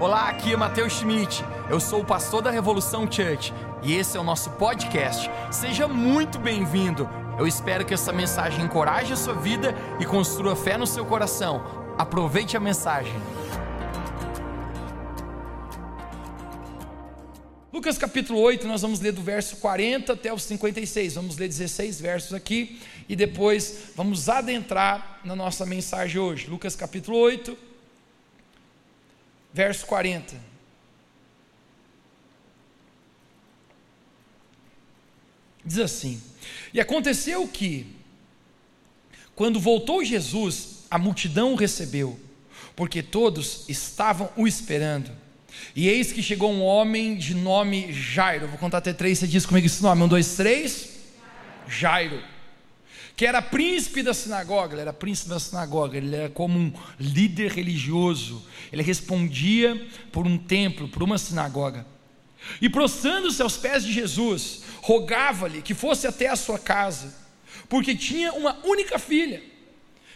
Olá, aqui é Matheus Schmidt. Eu sou o pastor da Revolução Church e esse é o nosso podcast. Seja muito bem-vindo. Eu espero que essa mensagem encoraje a sua vida e construa fé no seu coração. Aproveite a mensagem. Lucas capítulo 8, nós vamos ler do verso 40 até o 56. Vamos ler 16 versos aqui e depois vamos adentrar na nossa mensagem hoje. Lucas capítulo 8, verso 40. Diz assim: E aconteceu que, quando voltou Jesus, a multidão o recebeu, porque todos estavam o esperando. E eis que chegou um homem de nome Jairo. vou contar até três, você diz comigo esse nome: um, dois, três. Jairo que era príncipe da sinagoga, ele era príncipe da sinagoga, ele era como um líder religioso, ele respondia por um templo, por uma sinagoga. E prostrando-se aos pés de Jesus, rogava-lhe que fosse até a sua casa, porque tinha uma única filha,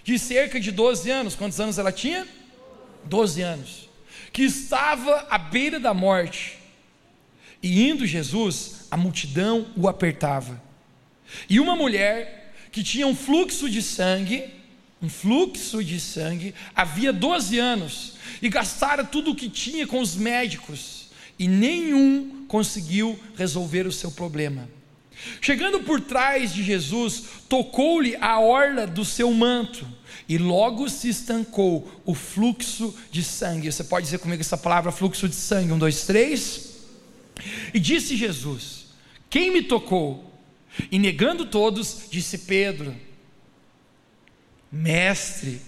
de cerca de 12 anos. Quantos anos ela tinha? 12 anos. Que estava à beira da morte. E indo Jesus, a multidão o apertava. E uma mulher que tinha um fluxo de sangue, um fluxo de sangue, havia 12 anos, e gastara tudo o que tinha com os médicos, e nenhum conseguiu resolver o seu problema. Chegando por trás de Jesus, tocou-lhe a orla do seu manto, e logo se estancou o fluxo de sangue. Você pode dizer comigo essa palavra, fluxo de sangue? Um, dois, três. E disse Jesus: Quem me tocou? E negando todos, disse Pedro: Mestre,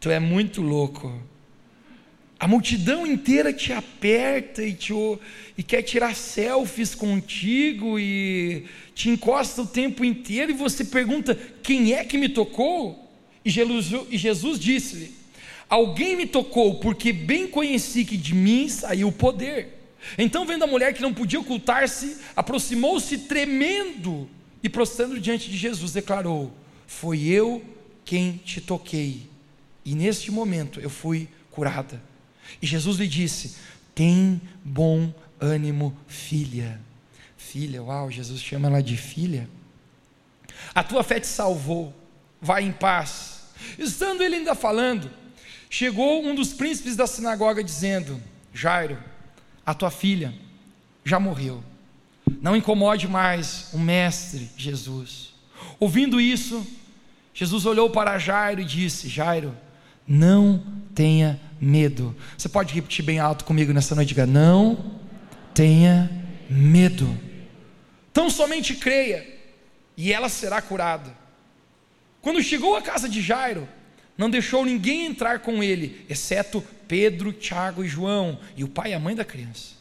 tu é muito louco. A multidão inteira te aperta e, te, e quer tirar selfies contigo e te encosta o tempo inteiro e você pergunta: quem é que me tocou? E Jesus, e Jesus disse-lhe: Alguém me tocou, porque bem conheci que de mim saiu o poder. Então, vendo a mulher que não podia ocultar-se, aproximou-se tremendo e prostrando diante de Jesus, declarou: Foi eu quem te toquei, e neste momento eu fui curada. E Jesus lhe disse: Tem bom ânimo, filha. Filha, uau, Jesus chama ela de filha. A tua fé te salvou, vai em paz. Estando ele ainda falando, chegou um dos príncipes da sinagoga dizendo: Jairo, a tua filha já morreu não incomode mais o Mestre Jesus. Ouvindo isso, Jesus olhou para Jairo e disse: Jairo, não tenha medo. Você pode repetir bem alto comigo nessa noite? Diga: Não tenha medo. Tão somente creia, e ela será curada. Quando chegou à casa de Jairo, não deixou ninguém entrar com ele, exceto Pedro, Tiago e João, e o pai e a mãe da criança.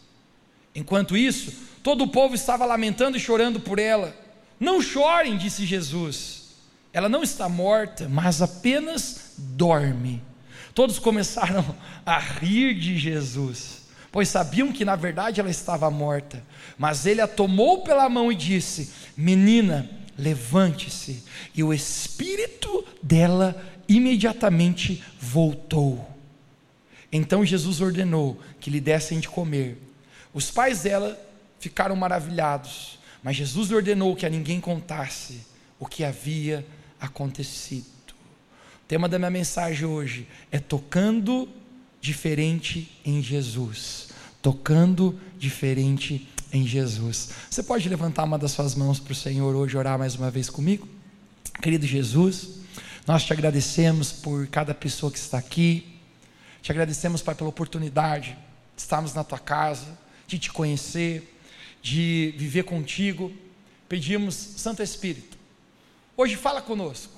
Enquanto isso, Todo o povo estava lamentando e chorando por ela. Não chorem, disse Jesus. Ela não está morta, mas apenas dorme. Todos começaram a rir de Jesus, pois sabiam que na verdade ela estava morta. Mas ele a tomou pela mão e disse: Menina, levante-se. E o espírito dela imediatamente voltou. Então Jesus ordenou que lhe dessem de comer. Os pais dela ficaram maravilhados, mas Jesus ordenou que a ninguém contasse o que havia acontecido. O tema da minha mensagem hoje é tocando diferente em Jesus. Tocando diferente em Jesus. Você pode levantar uma das suas mãos para o Senhor hoje orar mais uma vez comigo? Querido Jesus, nós te agradecemos por cada pessoa que está aqui. Te agradecemos, Pai, pela oportunidade de estarmos na tua casa, de te conhecer de viver contigo. Pedimos, Santo Espírito, hoje fala conosco.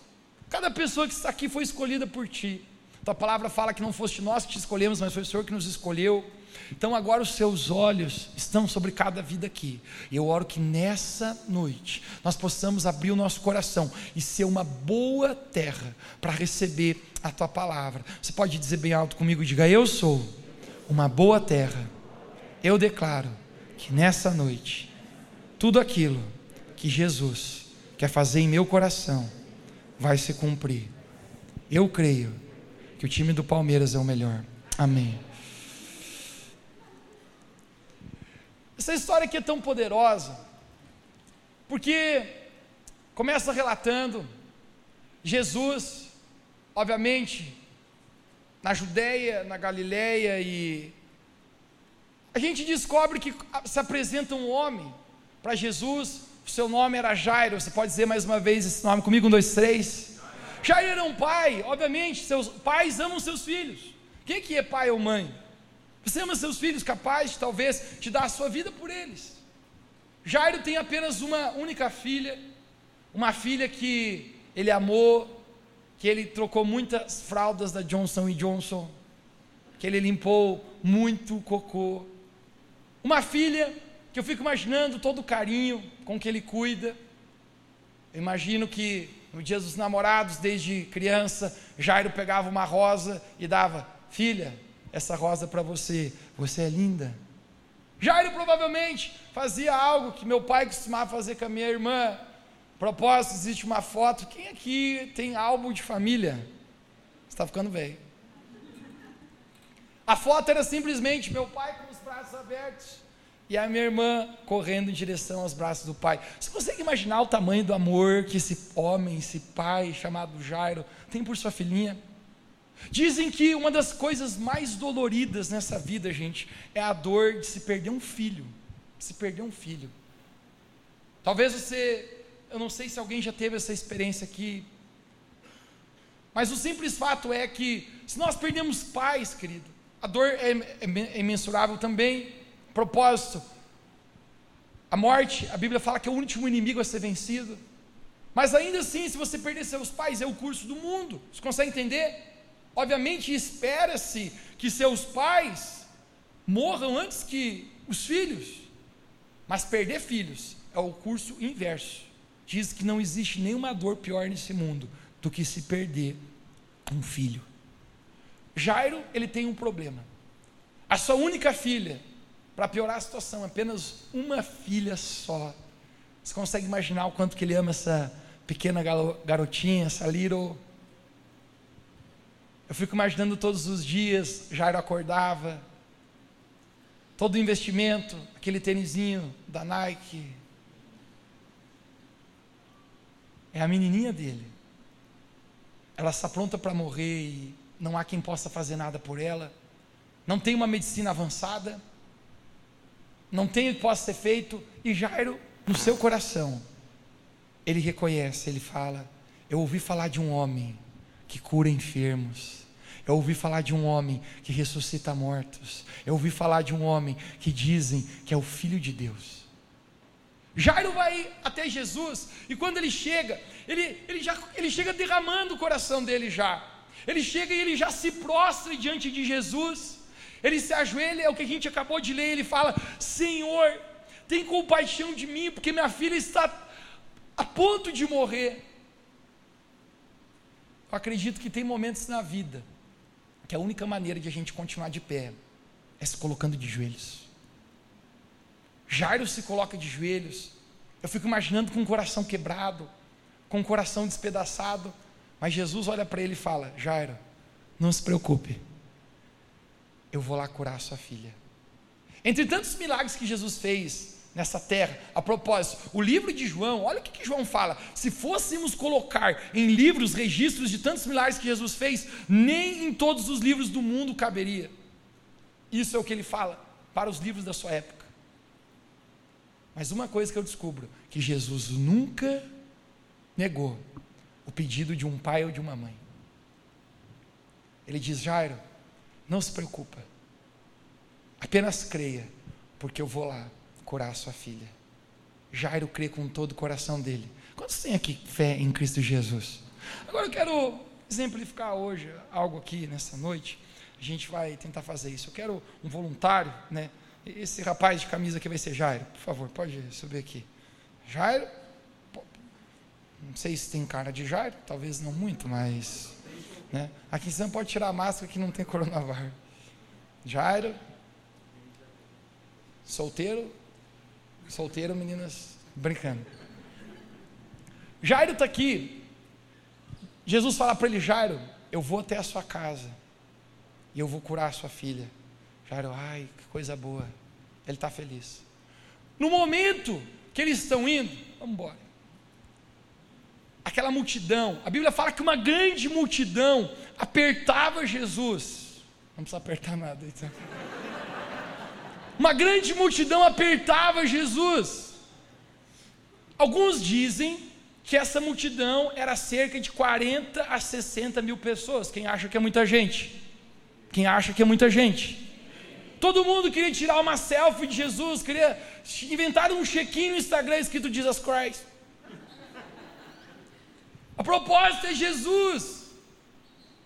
Cada pessoa que está aqui foi escolhida por ti. Tua palavra fala que não foste nós que te escolhemos, mas foi o Senhor que nos escolheu. Então agora os seus olhos estão sobre cada vida aqui. E eu oro que nessa noite nós possamos abrir o nosso coração e ser uma boa terra para receber a tua palavra. Você pode dizer bem alto comigo, diga: Eu sou uma boa terra. Eu declaro que nessa noite, tudo aquilo que Jesus quer fazer em meu coração vai se cumprir. Eu creio que o time do Palmeiras é o melhor. Amém. Essa história aqui é tão poderosa, porque começa relatando Jesus, obviamente, na Judéia, na Galiléia e a gente descobre que se apresenta um homem para Jesus, o seu nome era Jairo, você pode dizer mais uma vez esse nome comigo, um, dois, três. Jairo era um pai, obviamente, seus pais amam seus filhos. Quem que é pai ou mãe? Você ama seus filhos, capaz de talvez te dar a sua vida por eles. Jairo tem apenas uma única filha, uma filha que ele amou, que ele trocou muitas fraldas da Johnson Johnson, que ele limpou muito cocô. Uma filha que eu fico imaginando todo o carinho com que ele cuida. Eu imagino que no dia dos namorados, desde criança, Jairo pegava uma rosa e dava: Filha, essa rosa para você, você é linda. Jairo provavelmente fazia algo que meu pai costumava fazer com a minha irmã. Propósito, existe uma foto. Quem aqui tem álbum de família? Está ficando velho. A foto era simplesmente meu pai com abertos e a minha irmã correndo em direção aos braços do pai. Você consegue imaginar o tamanho do amor que esse homem, esse pai chamado Jairo, tem por sua filhinha? Dizem que uma das coisas mais doloridas nessa vida, gente, é a dor de se perder um filho. Se perder um filho. Talvez você, eu não sei se alguém já teve essa experiência aqui, mas o simples fato é que, se nós perdemos pais, querido, a dor é, é, é imensurável também. Propósito, a morte, a Bíblia fala que é o último inimigo a ser vencido. Mas ainda assim, se você perder seus pais, é o curso do mundo. Você consegue entender? Obviamente, espera-se que seus pais morram antes que os filhos, mas perder filhos é o curso inverso. Diz que não existe nenhuma dor pior nesse mundo do que se perder um filho. Jairo, ele tem um problema. A sua única filha, para piorar a situação, apenas uma filha só. Você consegue imaginar o quanto que ele ama essa pequena garotinha, essa little eu fico imaginando todos os dias, Jairo acordava, todo o investimento, aquele tênisinho da Nike. É a menininha dele. Ela está pronta para morrer e não há quem possa fazer nada por ela. Não tem uma medicina avançada. Não tem o que possa ser feito. E Jairo, no seu coração, ele reconhece, ele fala: Eu ouvi falar de um homem que cura enfermos. Eu ouvi falar de um homem que ressuscita mortos. Eu ouvi falar de um homem que dizem que é o Filho de Deus. Jairo vai até Jesus e quando ele chega, ele, ele, já, ele chega derramando o coração dele já. Ele chega e ele já se prostra diante de Jesus. Ele se ajoelha, é o que a gente acabou de ler. Ele fala: Senhor, tem compaixão de mim, porque minha filha está a ponto de morrer. Eu acredito que tem momentos na vida que a única maneira de a gente continuar de pé é se colocando de joelhos. Jairo se coloca de joelhos. Eu fico imaginando com o coração quebrado, com o coração despedaçado. Mas Jesus olha para ele e fala: Jairo, não se preocupe, eu vou lá curar a sua filha. Entre tantos milagres que Jesus fez, nessa terra. A propósito, o livro de João, olha o que, que João fala. Se fôssemos colocar em livros registros de tantos milagres que Jesus fez, nem em todos os livros do mundo caberia. Isso é o que ele fala para os livros da sua época. Mas uma coisa que eu descubro, que Jesus nunca negou o pedido de um pai ou de uma mãe. Ele diz: Jairo, não se preocupa, apenas creia, porque eu vou lá curar a sua filha. Jairo crê com todo o coração dele. Quantos têm aqui fé em Cristo Jesus? Agora eu quero exemplificar hoje algo aqui nessa noite. A gente vai tentar fazer isso. Eu quero um voluntário, né? Esse rapaz de camisa aqui vai ser Jairo. Por favor, pode subir aqui. Jairo, não sei se tem cara de Jairo, talvez não muito, mas né? aqui você não pode tirar a máscara que não tem coronavírus. Jairo, solteiro, Solteiro, meninas brincando. Jairo está aqui. Jesus fala para ele: Jairo, eu vou até a sua casa e eu vou curar a sua filha. Jairo, ai, que coisa boa. Ele está feliz. No momento que eles estão indo, vamos embora. Aquela multidão, a Bíblia fala que uma grande multidão apertava Jesus. Não precisa apertar nada, então. Uma grande multidão apertava Jesus. Alguns dizem que essa multidão era cerca de 40 a 60 mil pessoas. Quem acha que é muita gente? Quem acha que é muita gente? Todo mundo queria tirar uma selfie de Jesus, queria inventar um check-in no Instagram escrito Jesus Christ. A propósito é Jesus.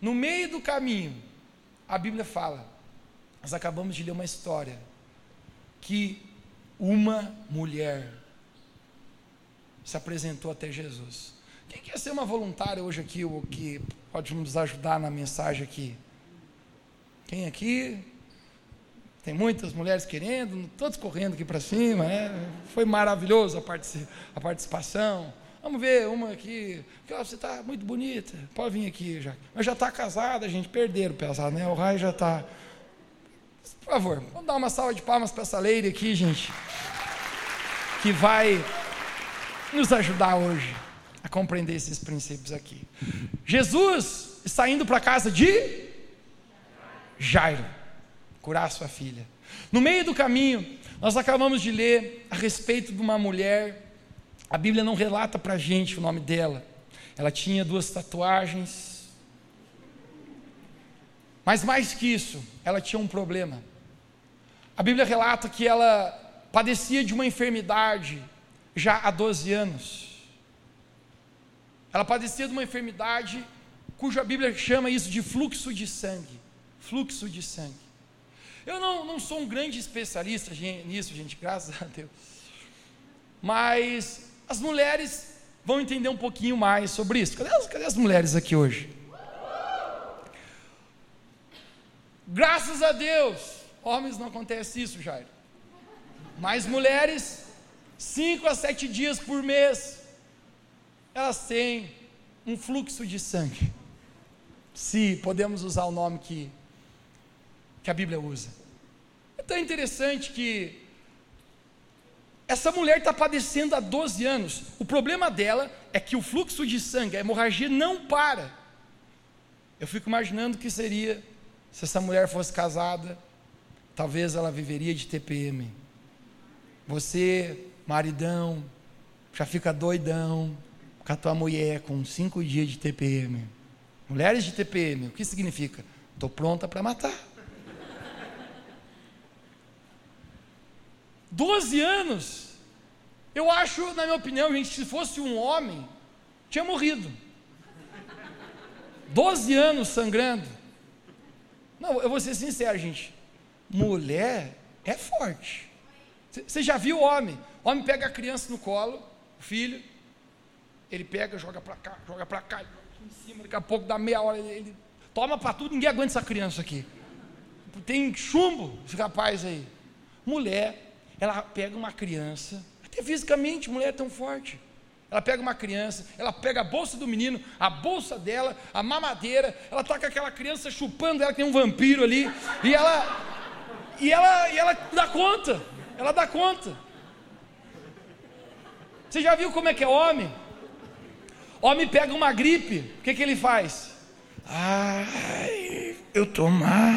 No meio do caminho, a Bíblia fala, nós acabamos de ler uma história, que uma mulher se apresentou até Jesus. Quem quer ser uma voluntária hoje aqui, ou que pode nos ajudar na mensagem aqui? Quem aqui? Tem muitas mulheres querendo, todos correndo aqui para cima, né? Foi maravilhoso a, a participação. Vamos ver uma aqui. você está muito bonita. Pode vir aqui já. Mas já está casada, gente. Perderam pesado, né? O raio já está. Por favor, vamos dar uma salva de palmas para essa lady aqui, gente. Que vai nos ajudar hoje a compreender esses princípios aqui. Jesus está indo para a casa de Jairo curar sua filha. No meio do caminho, nós acabamos de ler a respeito de uma mulher, a Bíblia não relata para a gente o nome dela. Ela tinha duas tatuagens, mas mais que isso, ela tinha um problema. A Bíblia relata que ela padecia de uma enfermidade já há 12 anos. Ela padecia de uma enfermidade cuja Bíblia chama isso de fluxo de sangue. Fluxo de sangue. Eu não, não sou um grande especialista nisso, gente, graças a Deus. Mas as mulheres vão entender um pouquinho mais sobre isso. Cadê as, cadê as mulheres aqui hoje? Graças a Deus, homens não acontece isso, Jairo. Mas mulheres cinco a sete dias por mês, elas têm um fluxo de sangue. Se podemos usar o nome que, que a Bíblia usa. É tão interessante que essa mulher está padecendo há 12 anos. O problema dela é que o fluxo de sangue, a hemorragia não para. Eu fico imaginando o que seria se essa mulher fosse casada, talvez ela viveria de TPM. Você maridão, já fica doidão com a tua mulher com cinco dias de TPM. Mulheres de TPM, o que significa? Estou pronta para matar. Doze anos. Eu acho, na minha opinião, gente, se fosse um homem, tinha morrido. Doze anos sangrando. Não, eu vou ser sincero, gente. Mulher é forte. Você já viu homem? Homem pega a criança no colo, o filho, ele pega, joga para cá, joga para cá, em cima, daqui a pouco dá meia hora, ele, ele toma para tudo, ninguém aguenta essa criança aqui. Tem chumbo esse rapaz aí. Mulher, ela pega uma criança, até fisicamente, mulher é tão forte. Ela pega uma criança, ela pega a bolsa do menino, a bolsa dela, a mamadeira, ela tá com aquela criança chupando ela que tem um vampiro ali, e ela e ela e ela dá conta. Ela dá conta. Você já viu como é que é homem? Homem pega uma gripe, o que, que ele faz? Ai, eu tô mal.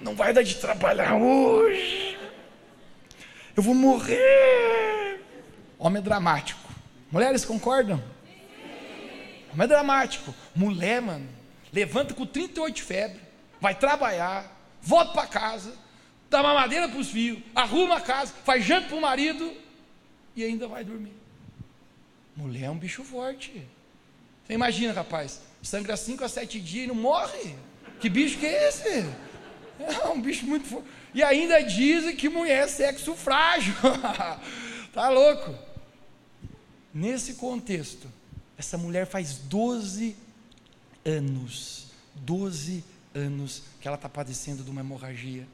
Não vai dar de trabalhar hoje. Eu vou morrer. Homem é dramático. Mulheres concordam? Homem é dramático. Mulher, mano, levanta com 38 de febre, vai trabalhar, volta para casa, dá mamadeira para os filhos, arruma a casa, faz janta para o marido e ainda vai dormir. Mulher é um bicho forte. Você imagina, rapaz, sangra 5 a 7 dias e não morre. Que bicho que é esse? É um bicho muito forte. E ainda dizem que mulher é sexo frágil. tá louco? Nesse contexto, essa mulher faz 12 anos, 12 anos que ela está padecendo de uma hemorragia.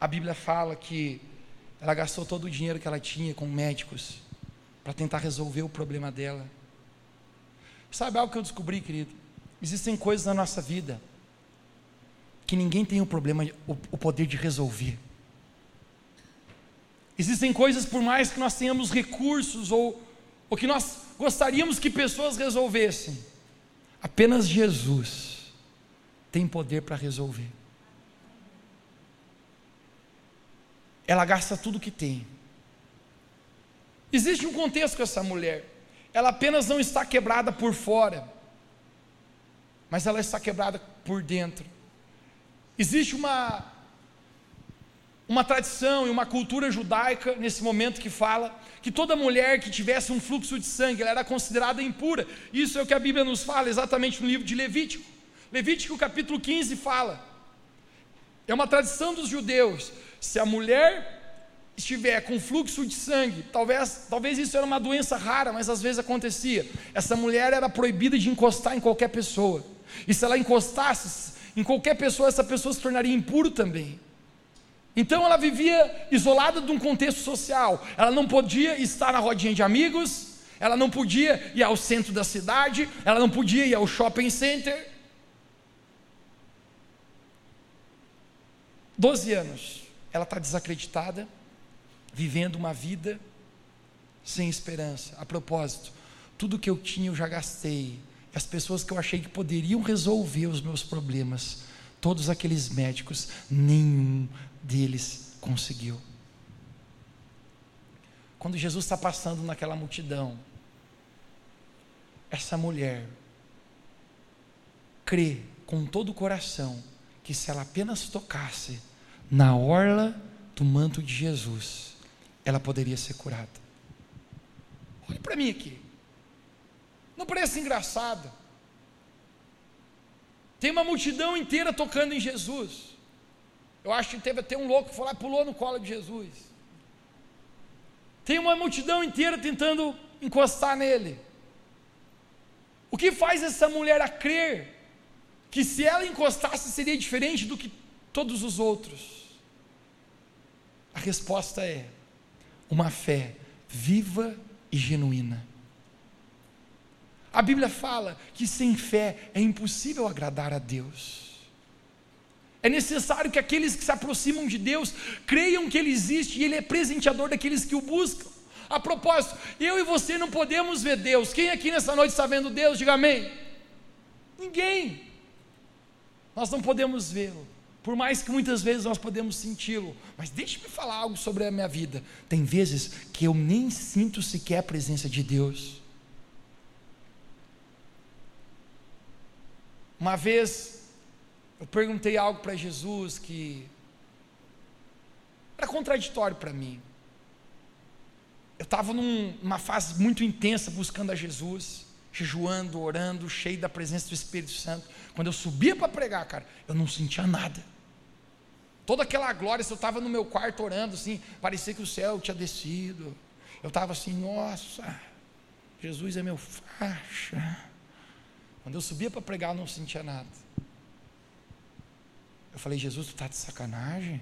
A Bíblia fala que ela gastou todo o dinheiro que ela tinha com médicos para tentar resolver o problema dela. Sabe algo que eu descobri, querido? Existem coisas na nossa vida que ninguém tem o problema, o, o poder de resolver. Existem coisas, por mais que nós tenhamos recursos ou, ou que nós gostaríamos que pessoas resolvessem, apenas Jesus tem poder para resolver. Ela gasta tudo que tem. Existe um contexto com essa mulher. Ela apenas não está quebrada por fora, mas ela está quebrada por dentro. Existe uma uma tradição e uma cultura judaica nesse momento que fala que toda mulher que tivesse um fluxo de sangue era considerada impura. Isso é o que a Bíblia nos fala exatamente no livro de Levítico. Levítico capítulo 15 fala. É uma tradição dos judeus. Se a mulher estiver com fluxo de sangue, talvez, talvez isso era uma doença rara, mas às vezes acontecia. Essa mulher era proibida de encostar em qualquer pessoa. E se ela encostasse em qualquer pessoa, essa pessoa se tornaria impuro também. Então ela vivia isolada de um contexto social. Ela não podia estar na rodinha de amigos, ela não podia ir ao centro da cidade, ela não podia ir ao shopping center. Doze anos, ela está desacreditada, vivendo uma vida sem esperança. A propósito, tudo que eu tinha eu já gastei. As pessoas que eu achei que poderiam resolver os meus problemas, todos aqueles médicos, nenhum deles conseguiu. Quando Jesus está passando naquela multidão, essa mulher crê com todo o coração que se ela apenas tocasse na orla do manto de Jesus, ela poderia ser curada. Olhe para mim aqui. Não parece engraçado? Tem uma multidão inteira tocando em Jesus. Eu acho que teve até um louco que foi lá pulou no colo de Jesus. Tem uma multidão inteira tentando encostar nele. O que faz essa mulher a crer que se ela encostasse seria diferente do que todos os outros? A resposta é uma fé viva e genuína. A Bíblia fala que sem fé é impossível agradar a Deus. É necessário que aqueles que se aproximam de Deus creiam que Ele existe e Ele é presenteador daqueles que o buscam. A propósito, eu e você não podemos ver Deus. Quem aqui nessa noite está vendo Deus? Diga amém. Ninguém. Nós não podemos vê-lo. Por mais que muitas vezes nós podemos senti-lo. Mas deixe-me falar algo sobre a minha vida. Tem vezes que eu nem sinto sequer a presença de Deus. Uma vez eu perguntei algo para Jesus que era contraditório para mim. Eu estava numa fase muito intensa buscando a Jesus, jejuando, orando, cheio da presença do Espírito Santo. Quando eu subia para pregar, cara, eu não sentia nada. Toda aquela glória, se eu estava no meu quarto orando, assim, parecia que o céu tinha descido. Eu estava assim, nossa, Jesus é meu faixa. Quando eu subia para pregar, eu não sentia nada. Eu falei, Jesus, tu está de sacanagem?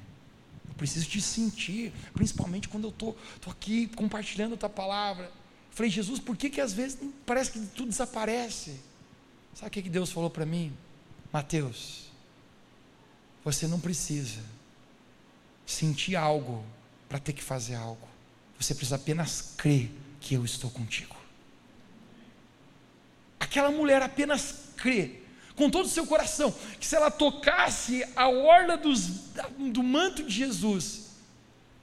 Eu preciso te sentir, principalmente quando eu estou tô, tô aqui compartilhando a tua palavra. Eu falei, Jesus, por que, que às vezes parece que tudo desaparece? Sabe o que, que Deus falou para mim? Mateus, você não precisa sentir algo para ter que fazer algo. Você precisa apenas crer que eu estou contigo. Aquela mulher apenas crê com todo o seu coração, que se ela tocasse a orla dos, do manto de Jesus,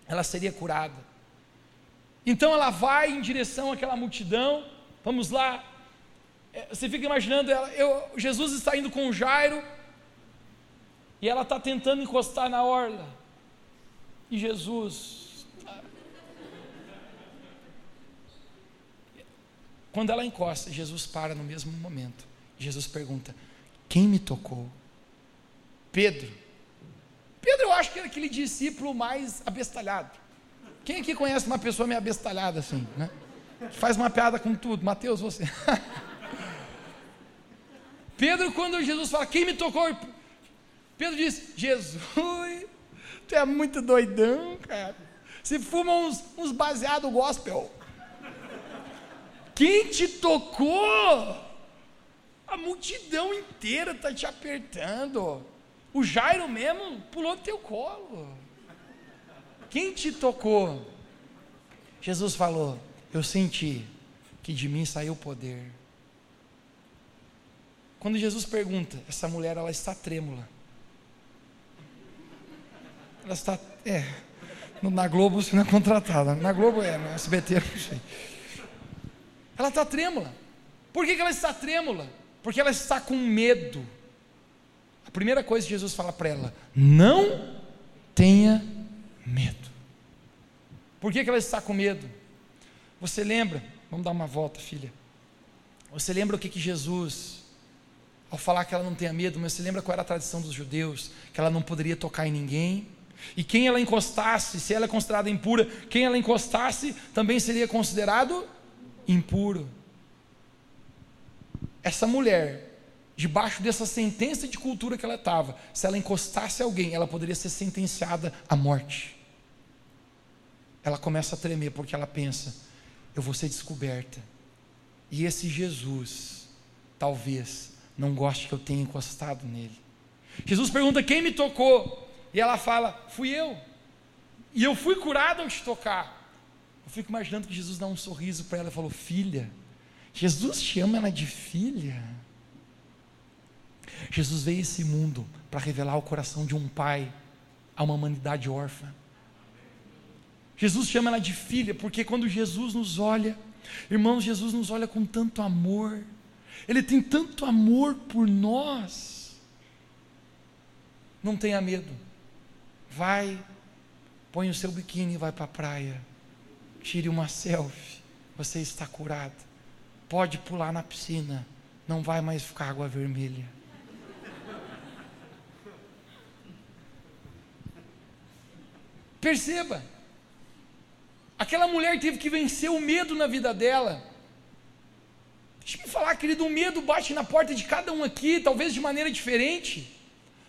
ela seria curada. Então ela vai em direção àquela multidão, vamos lá, é, você fica imaginando, ela, eu, Jesus está indo com Jairo, e ela está tentando encostar na orla, e Jesus, quando ela encosta, Jesus para no mesmo momento, Jesus pergunta: quem me tocou? Pedro. Pedro, eu acho que era aquele discípulo mais abestalhado. Quem aqui conhece uma pessoa meio abestalhada assim, né? Que faz uma piada com tudo. Mateus, você. Pedro, quando Jesus fala, quem me tocou? Pedro diz, Jesus, tu é muito doidão, cara. Se fuma uns, uns baseado gospel. Quem te tocou? A multidão inteira está te apertando. O Jairo mesmo pulou do teu colo. Quem te tocou? Jesus falou: Eu senti que de mim saiu o poder. Quando Jesus pergunta, essa mulher ela está trêmula. Ela está, é, na Globo você não é contratada. Na Globo é, na SBT não sei. Ela está trêmula. Por que, que ela está trêmula? Porque ela está com medo. A primeira coisa que Jesus fala para ela: não tenha medo. Por que, que ela está com medo? Você lembra? Vamos dar uma volta, filha. Você lembra o que, que Jesus, ao falar que ela não tenha medo, mas você lembra qual era a tradição dos judeus? Que ela não poderia tocar em ninguém, e quem ela encostasse, se ela é considerada impura, quem ela encostasse também seria considerado impuro. Essa mulher, debaixo dessa sentença de cultura que ela estava, se ela encostasse alguém, ela poderia ser sentenciada à morte. Ela começa a tremer porque ela pensa: eu vou ser descoberta. E esse Jesus, talvez, não goste que eu tenha encostado nele. Jesus pergunta: quem me tocou? E ela fala: Fui eu. E eu fui curado ao te tocar. Eu fico imaginando que Jesus dá um sorriso para ela e falou: Filha, Jesus te ama ela de filha. Jesus veio a esse mundo para revelar o coração de um pai a uma humanidade órfã. Jesus chama ela de filha, porque quando Jesus nos olha, irmãos, Jesus nos olha com tanto amor, Ele tem tanto amor por nós. Não tenha medo, Vai, põe o seu biquíni e vai para a praia. Tire uma selfie. Você está curado. Pode pular na piscina. Não vai mais ficar água vermelha. Perceba. Aquela mulher teve que vencer o medo na vida dela. Deixa eu falar, querido, o medo bate na porta de cada um aqui, talvez de maneira diferente.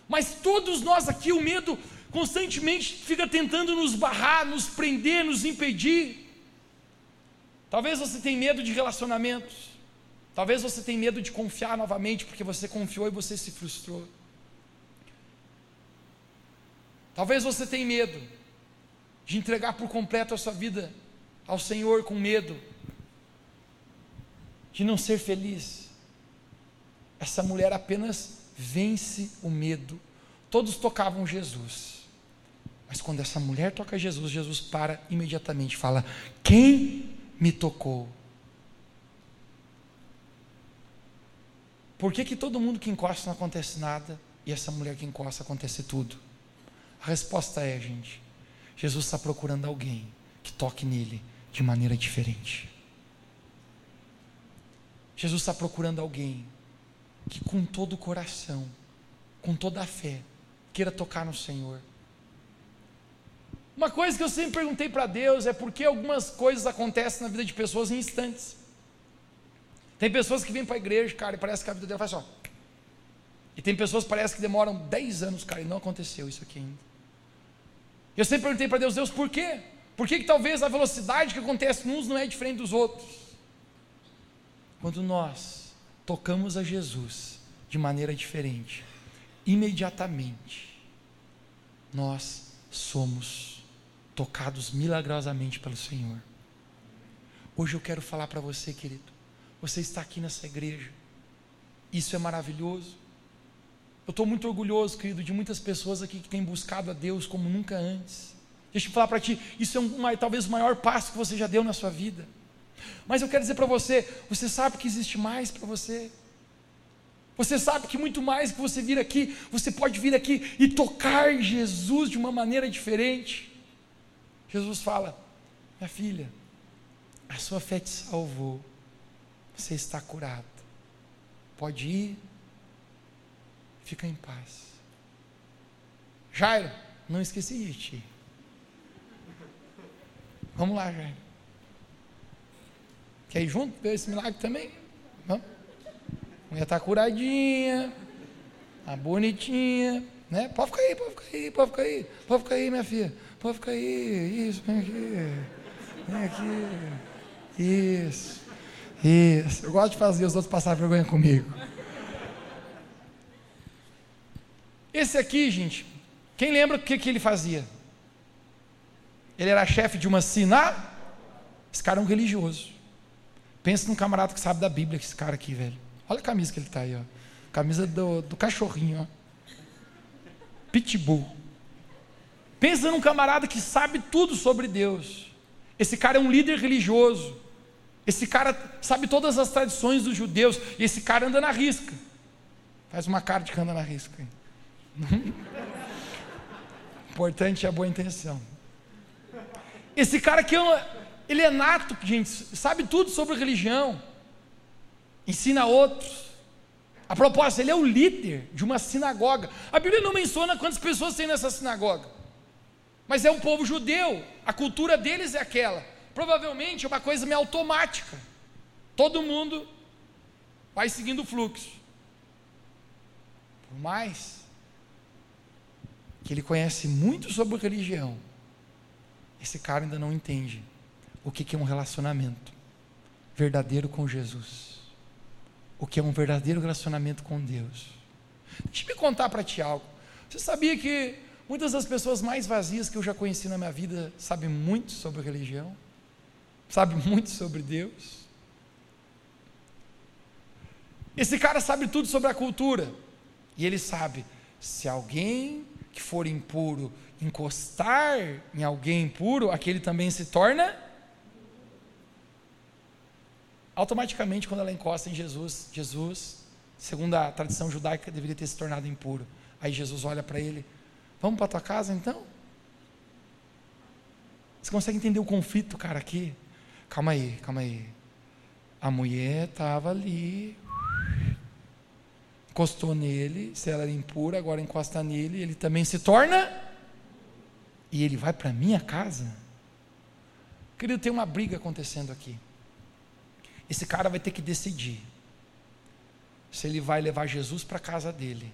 Mas todos nós aqui, o medo constantemente fica tentando nos barrar, nos prender, nos impedir. Talvez você tenha medo de relacionamentos. Talvez você tenha medo de confiar novamente porque você confiou e você se frustrou. Talvez você tenha medo de entregar por completo a sua vida ao Senhor com medo de não ser feliz. Essa mulher apenas vence o medo. Todos tocavam Jesus. Mas quando essa mulher toca Jesus, Jesus para imediatamente, fala: Quem me tocou? Por que, que todo mundo que encosta não acontece nada e essa mulher que encosta acontece tudo? A resposta é, gente, Jesus está procurando alguém que toque nele de maneira diferente. Jesus está procurando alguém que, com todo o coração, com toda a fé, queira tocar no Senhor. Uma coisa que eu sempre perguntei para Deus é por que algumas coisas acontecem na vida de pessoas em instantes. Tem pessoas que vêm para a igreja, cara, e parece que a vida dela faz só. E tem pessoas que parece que demoram 10 anos, cara, e não aconteceu isso aqui ainda. Eu sempre perguntei para Deus, Deus, por quê? Por que, que talvez a velocidade que acontece nos não é diferente dos outros? Quando nós tocamos a Jesus de maneira diferente, imediatamente nós somos tocados milagrosamente pelo Senhor. Hoje eu quero falar para você, querido. Você está aqui nessa igreja. Isso é maravilhoso. Eu estou muito orgulhoso, querido, de muitas pessoas aqui que têm buscado a Deus como nunca antes. Deixa eu falar para ti, isso é um, talvez o maior passo que você já deu na sua vida. Mas eu quero dizer para você, você sabe que existe mais para você. Você sabe que muito mais que você vir aqui, você pode vir aqui e tocar Jesus de uma maneira diferente. Jesus fala: Minha filha, a sua fé te salvou, você está curado. Pode ir, fica em paz. Jairo, não esqueci de ti. Vamos lá, Jairo. Quer ir junto ver esse milagre também? Vamos? Mulher está curadinha, tá bonitinha, né? Pode ficar aí, pode ficar aí, pode ficar aí, pode ficar aí, minha filha. Pode ficar aí, isso, vem aqui, vem aqui, isso, isso. Eu gosto de fazer os outros passar vergonha comigo. Esse aqui, gente, quem lembra o que, que ele fazia? Ele era chefe de uma sina, Esse cara é um religioso. Pensa num camarada que sabe da Bíblia, esse cara aqui, velho. Olha a camisa que ele está aí, ó. Camisa do, do cachorrinho, ó. Pitbull. Pensa num camarada que sabe tudo sobre Deus. Esse cara é um líder religioso. Esse cara sabe todas as tradições dos judeus. E esse cara anda na risca. Faz uma cara de que anda na risca. Importante é a boa intenção. Esse cara que ele é nato, gente, sabe tudo sobre religião. Ensina outros. A propósito, ele é o líder de uma sinagoga. A Bíblia não menciona quantas pessoas tem nessa sinagoga. Mas é um povo judeu. A cultura deles é aquela. Provavelmente é uma coisa meio automática. Todo mundo vai seguindo o fluxo. Por mais que ele conhece muito sobre religião, esse cara ainda não entende o que é um relacionamento verdadeiro com Jesus. O que é um verdadeiro relacionamento com Deus. Deixa eu contar para ti algo. Você sabia que muitas das pessoas mais vazias que eu já conheci na minha vida sabem muito sobre religião? Sabem muito sobre Deus? Esse cara sabe tudo sobre a cultura. E ele sabe: se alguém que for impuro encostar em alguém impuro, aquele também se torna. Automaticamente, quando ela encosta em Jesus, Jesus, segundo a tradição judaica, deveria ter se tornado impuro. Aí Jesus olha para ele: Vamos para tua casa então? Você consegue entender o conflito, cara, aqui? Calma aí, calma aí. A mulher estava ali, encostou nele, se ela era impura, agora encosta nele, ele também se torna e ele vai para minha casa? Querido, tem uma briga acontecendo aqui. Esse cara vai ter que decidir se ele vai levar Jesus para casa dele,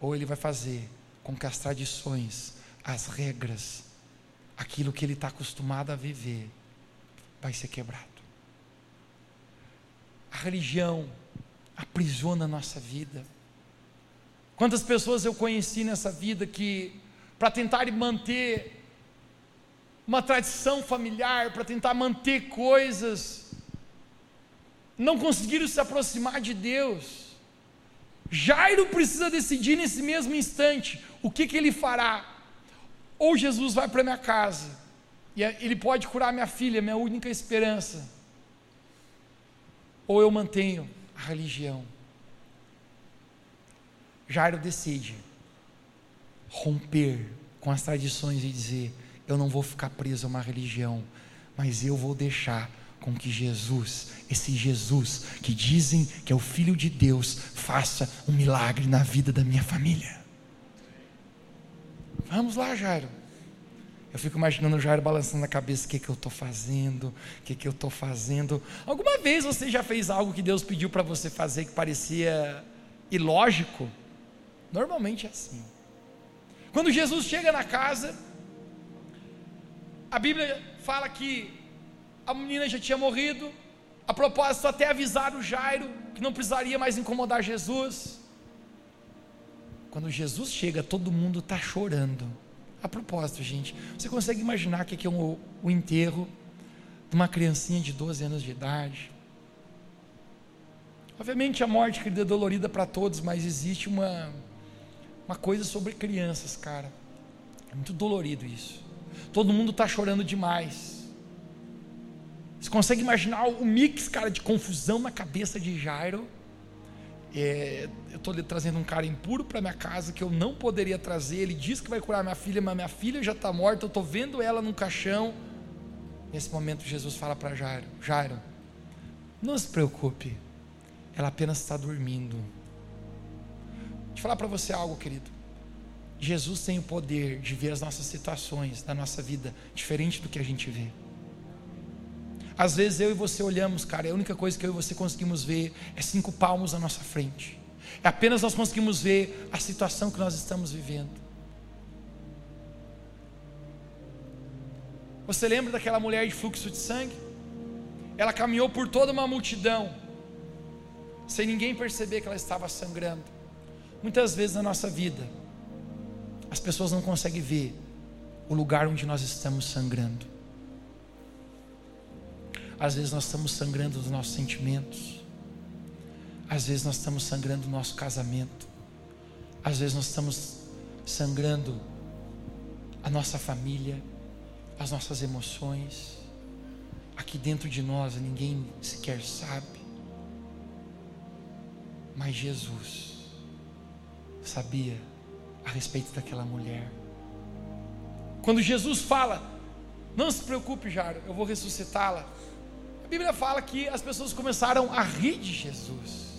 ou ele vai fazer com que as tradições, as regras, aquilo que ele está acostumado a viver, vai ser quebrado. A religião aprisiona a nossa vida. Quantas pessoas eu conheci nessa vida que para tentar manter uma tradição familiar, para tentar manter coisas, não conseguiram se aproximar de Deus. Jairo precisa decidir nesse mesmo instante o que, que ele fará. Ou Jesus vai para minha casa, e é, ele pode curar minha filha, minha única esperança. Ou eu mantenho a religião. Jairo decide romper com as tradições e dizer: eu não vou ficar preso a uma religião, mas eu vou deixar com que Jesus, esse Jesus que dizem que é o Filho de Deus, faça um milagre na vida da minha família. Vamos lá, Jairo. Eu fico imaginando o Jairo balançando a cabeça: o que, que eu estou fazendo? O que, que eu estou fazendo? Alguma vez você já fez algo que Deus pediu para você fazer que parecia ilógico? Normalmente é assim. Quando Jesus chega na casa, a Bíblia fala que a menina já tinha morrido. A propósito, até avisar o Jairo que não precisaria mais incomodar Jesus. Quando Jesus chega, todo mundo está chorando. A propósito, gente, você consegue imaginar que é um, o enterro de uma criancinha de 12 anos de idade? Obviamente a morte querida é dolorida para todos, mas existe uma uma coisa sobre crianças, cara. É muito dolorido isso. Todo mundo está chorando demais. Você consegue imaginar o mix, cara, de confusão na cabeça de Jairo? É, eu estou trazendo um cara impuro para minha casa que eu não poderia trazer. Ele diz que vai curar minha filha, mas minha filha já está morta. Eu estou vendo ela num caixão. Nesse momento, Jesus fala para Jairo: Jairo, não se preocupe, ela apenas está dormindo. Deixa eu falar para você algo, querido. Jesus tem o poder de ver as nossas situações da nossa vida diferente do que a gente vê. Às vezes eu e você olhamos, cara, e a única coisa que eu e você conseguimos ver é cinco palmos à nossa frente. É apenas nós conseguimos ver a situação que nós estamos vivendo. Você lembra daquela mulher de fluxo de sangue? Ela caminhou por toda uma multidão, sem ninguém perceber que ela estava sangrando. Muitas vezes na nossa vida, as pessoas não conseguem ver o lugar onde nós estamos sangrando. Às vezes nós estamos sangrando dos nossos sentimentos. Às vezes nós estamos sangrando do nosso casamento. Às vezes nós estamos sangrando a nossa família, as nossas emoções. Aqui dentro de nós ninguém sequer sabe. Mas Jesus sabia a respeito daquela mulher. Quando Jesus fala, não se preocupe, Jairo, eu vou ressuscitá-la. Bíblia fala que as pessoas começaram a rir de Jesus.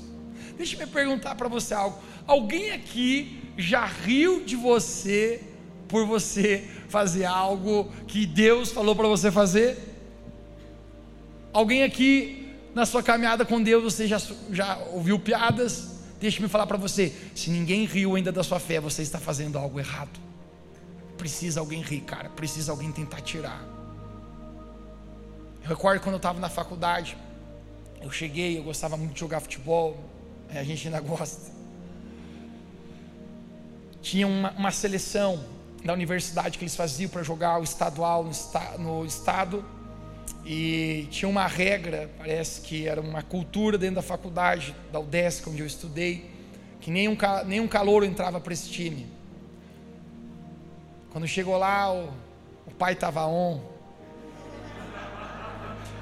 Deixa eu perguntar para você algo. Alguém aqui já riu de você por você fazer algo que Deus falou para você fazer? Alguém aqui na sua caminhada com Deus você já, já ouviu piadas? Deixa-me falar para você: se ninguém riu ainda da sua fé, você está fazendo algo errado. Precisa alguém rir, cara. Precisa alguém tentar tirar. Eu recordo quando eu estava na faculdade. Eu cheguei, eu gostava muito de jogar futebol. É, a gente ainda gosta. Tinha uma, uma seleção da universidade que eles faziam para jogar o estadual no, esta, no estado. E tinha uma regra, parece que era uma cultura dentro da faculdade, da UDESC, onde eu estudei, que nenhum, nenhum calor entrava para esse time. Quando chegou lá, o, o pai estava on.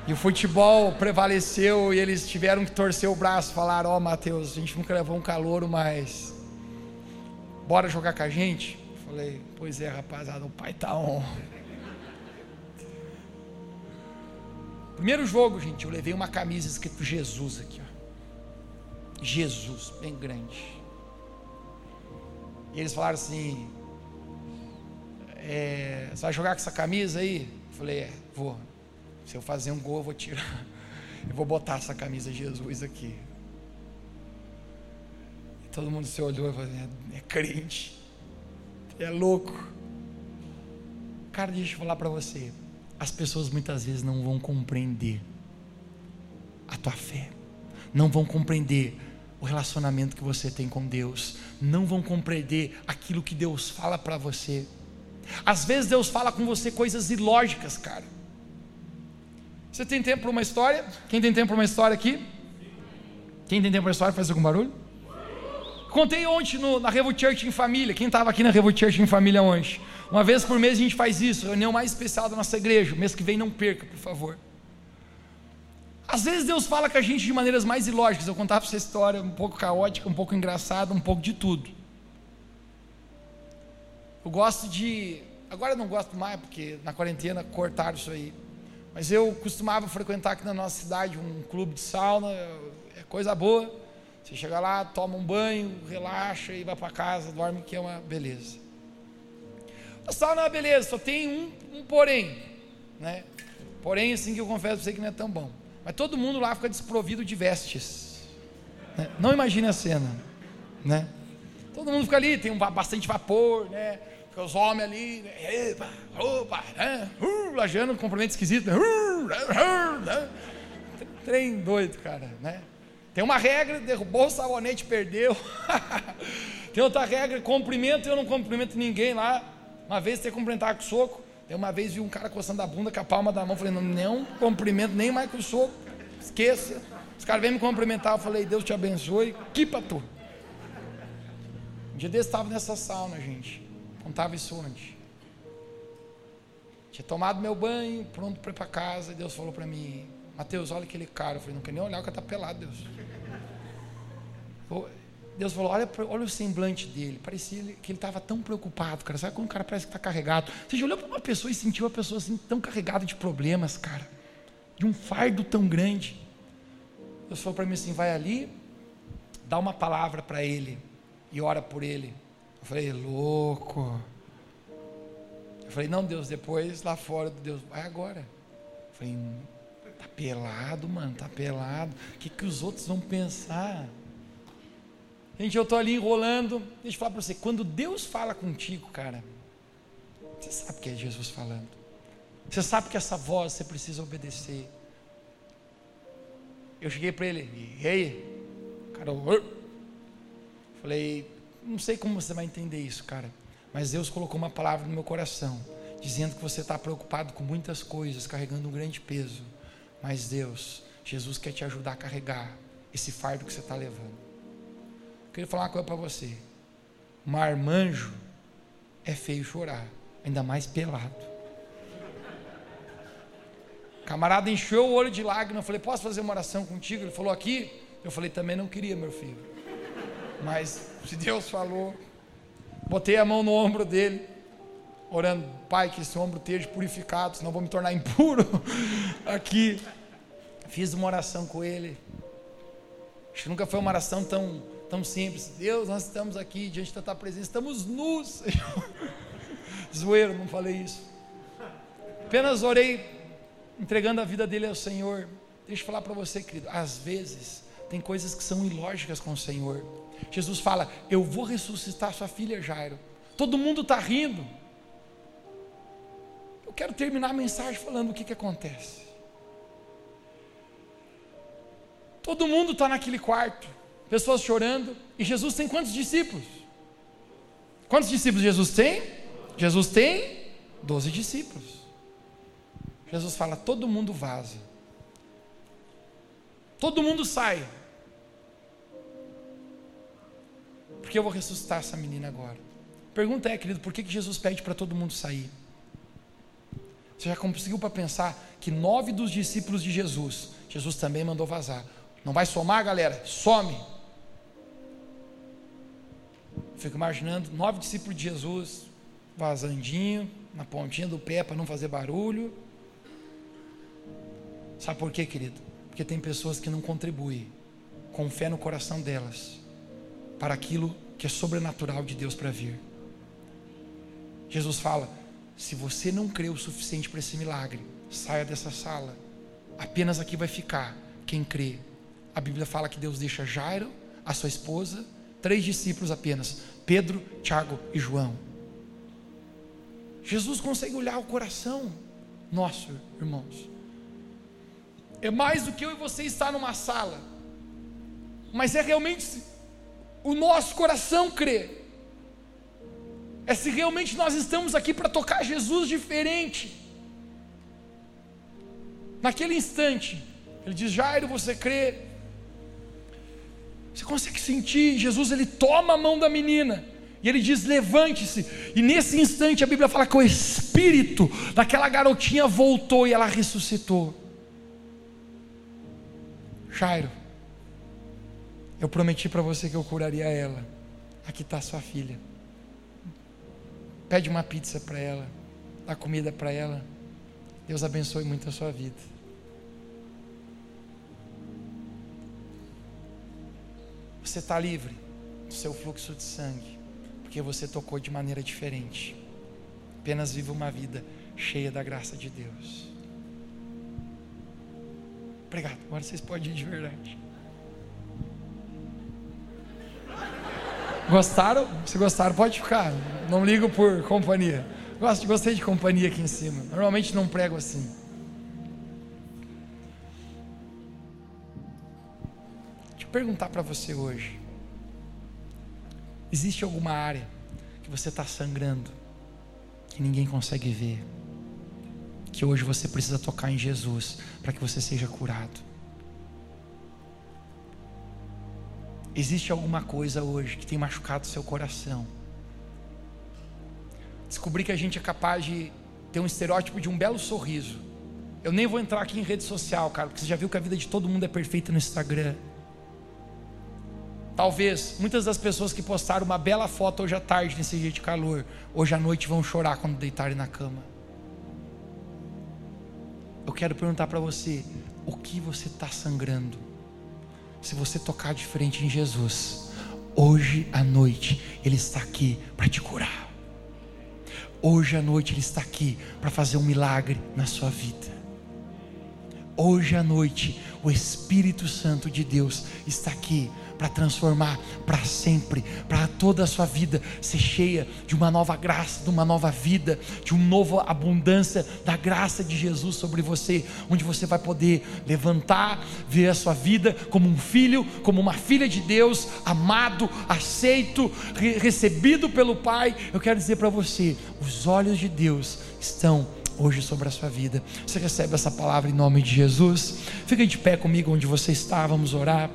E o futebol prevaleceu e eles tiveram que torcer o braço, falaram, ó oh, Mateus, a gente nunca levou um calor, mas bora jogar com a gente? Falei, pois é, rapaziada, o pai tá on. Primeiro jogo, gente, eu levei uma camisa escrito Jesus aqui, ó. Jesus, bem grande. E eles falaram assim: é, Você vai jogar com essa camisa aí? Eu falei: É, vou. Se eu fazer um gol, eu vou tirar. Eu vou botar essa camisa Jesus aqui. E todo mundo se olhou e falou: É, é crente. É louco. Cara, deixa eu falar para você as pessoas muitas vezes não vão compreender a tua fé, não vão compreender o relacionamento que você tem com Deus, não vão compreender aquilo que Deus fala para você. Às vezes Deus fala com você coisas ilógicas, cara. Você tem tempo para uma história? Quem tem tempo para uma história aqui? Quem tem tempo para uma história faz algum barulho? Contei ontem no, na Revo Church em família. Quem estava aqui na Revo Church em família ontem? Uma vez por mês a gente faz isso, reunião mais especial da nossa igreja. Mês que vem não perca, por favor. Às vezes Deus fala com a gente de maneiras mais ilógicas. Eu contava você história um pouco caótica, um pouco engraçada, um pouco de tudo. Eu gosto de. Agora eu não gosto mais, porque na quarentena cortaram isso aí. Mas eu costumava frequentar aqui na nossa cidade um clube de sauna, é coisa boa. Você chega lá, toma um banho, relaxa e vai para casa, dorme, que é uma beleza. A sauna é uma beleza, só tem um, um porém, né? Porém, assim que eu confesso para você que não é tão bom. Mas todo mundo lá fica desprovido de vestes. Né? Não imagine a cena, né? Todo mundo fica ali, tem um, bastante vapor, né? Os homens ali, né? Epa, opa, né? Uh, lajando, um cumprimento esquisito, né? Uh, né? Trem doido, cara, né? Tem uma regra, derrubou o sabonete, perdeu. Tem outra regra, cumprimento, eu não cumprimento ninguém lá. Uma vez você cumprimentar com soco. Tem uma vez vi um cara coçando a bunda com a palma da mão. Falei, não, não cumprimento nem mais com o soco. Esqueça. Os caras vêm me cumprimentar. Eu falei, Deus te abençoe. Que tu. Um dia desse estava nessa sauna, gente. Contava isso onde? Tinha tomado meu banho, pronto para ir para casa. E Deus falou para mim, Mateus, olha aquele cara. Eu falei, não quer nem olhar, o cara está pelado, Deus. Deus falou, olha, olha o semblante dele. Parecia que ele estava tão preocupado, cara. Sabe quando o cara parece que está carregado? Você já olhou para uma pessoa e sentiu a pessoa assim, tão carregada de problemas, cara? De um fardo tão grande. Deus falou para mim assim, vai ali, dá uma palavra para ele e ora por ele. Eu falei, louco. Eu falei, não, Deus, depois lá fora, Deus, vai agora. Eu falei, Tá pelado, mano, tá pelado. O que, que os outros vão pensar? Gente, eu tô ali enrolando. Deixa eu falar para você, quando Deus fala contigo, cara, você sabe que é Jesus falando. Você sabe que essa voz você precisa obedecer. Eu cheguei para ele, e aí, cara, falei, não sei como você vai entender isso, cara, mas Deus colocou uma palavra no meu coração, dizendo que você está preocupado com muitas coisas, carregando um grande peso Mas Deus, Jesus quer te ajudar a carregar esse fardo que você está levando. Eu queria falar uma coisa para você. Marmanjo é feio chorar, ainda mais pelado. Camarada encheu o olho de lágrimas. Eu falei: Posso fazer uma oração contigo? Ele falou: Aqui. Eu falei: Também não queria, meu filho. Mas se Deus falou, botei a mão no ombro dele, orando: Pai, que esse ombro esteja purificado, senão vou me tornar impuro aqui. Fiz uma oração com ele. Acho que nunca foi uma oração tão, tão simples. Deus, nós estamos aqui diante da tua presença, estamos nus. Zoeiro, não falei isso. Apenas orei, entregando a vida dele ao Senhor. Deixa eu falar para você, querido. Às vezes, tem coisas que são ilógicas com o Senhor. Jesus fala: Eu vou ressuscitar sua filha Jairo. Todo mundo está rindo. Eu quero terminar a mensagem falando o que, que acontece. Todo mundo está naquele quarto, pessoas chorando, e Jesus tem quantos discípulos? Quantos discípulos Jesus tem? Jesus tem doze discípulos. Jesus fala: todo mundo vaza, todo mundo sai, porque eu vou ressuscitar essa menina agora. Pergunta é, querido, por que, que Jesus pede para todo mundo sair? Você já conseguiu para pensar que nove dos discípulos de Jesus, Jesus também mandou vazar. Não vai somar, galera? Some. Fico imaginando nove discípulos de Jesus vazandinho, na pontinha do pé para não fazer barulho. Sabe por quê, querido? Porque tem pessoas que não contribuem com fé no coração delas para aquilo que é sobrenatural de Deus para vir. Jesus fala: se você não crê o suficiente para esse milagre, saia dessa sala. Apenas aqui vai ficar quem crê. A Bíblia fala que Deus deixa Jairo, a sua esposa, três discípulos apenas: Pedro, Tiago e João. Jesus consegue olhar o coração nosso, irmãos. É mais do que eu e você estar numa sala, mas é realmente o nosso coração crê. É se realmente nós estamos aqui para tocar Jesus diferente. Naquele instante, ele diz: Jairo, você crê? Você consegue sentir? Jesus ele toma a mão da menina e ele diz: levante-se. E nesse instante a Bíblia fala que o espírito daquela garotinha voltou e ela ressuscitou. Jairo, eu prometi para você que eu curaria ela. Aqui está sua filha. Pede uma pizza para ela, dá comida para ela. Deus abençoe muito a sua vida. Você está livre do seu fluxo de sangue, porque você tocou de maneira diferente. Apenas viva uma vida cheia da graça de Deus. Obrigado. Agora vocês podem ir de verdade. Gostaram? Se gostaram, pode ficar. Não ligo por companhia. Gosto, gostei de companhia aqui em cima. Normalmente não prego assim. Deixa eu perguntar para você hoje. Existe alguma área que você está sangrando, que ninguém consegue ver, que hoje você precisa tocar em Jesus para que você seja curado? Existe alguma coisa hoje que tem machucado seu coração? Descobri que a gente é capaz de ter um estereótipo de um belo sorriso. Eu nem vou entrar aqui em rede social, cara, porque você já viu que a vida de todo mundo é perfeita no Instagram. Talvez muitas das pessoas que postaram uma bela foto hoje à tarde nesse dia de calor, hoje à noite vão chorar quando deitarem na cama. Eu quero perguntar para você: o que você está sangrando? Se você tocar de frente em Jesus, hoje à noite Ele está aqui para te curar. Hoje à noite Ele está aqui para fazer um milagre na sua vida. Hoje à noite o Espírito Santo de Deus está aqui para transformar para sempre, para toda a sua vida ser cheia de uma nova graça, de uma nova vida, de uma nova abundância da graça de Jesus sobre você, onde você vai poder levantar, ver a sua vida como um filho, como uma filha de Deus, amado, aceito, re recebido pelo Pai. Eu quero dizer para você, os olhos de Deus estão hoje sobre a sua vida. Você recebe essa palavra em nome de Jesus? Fica de pé comigo onde você está, vamos orar.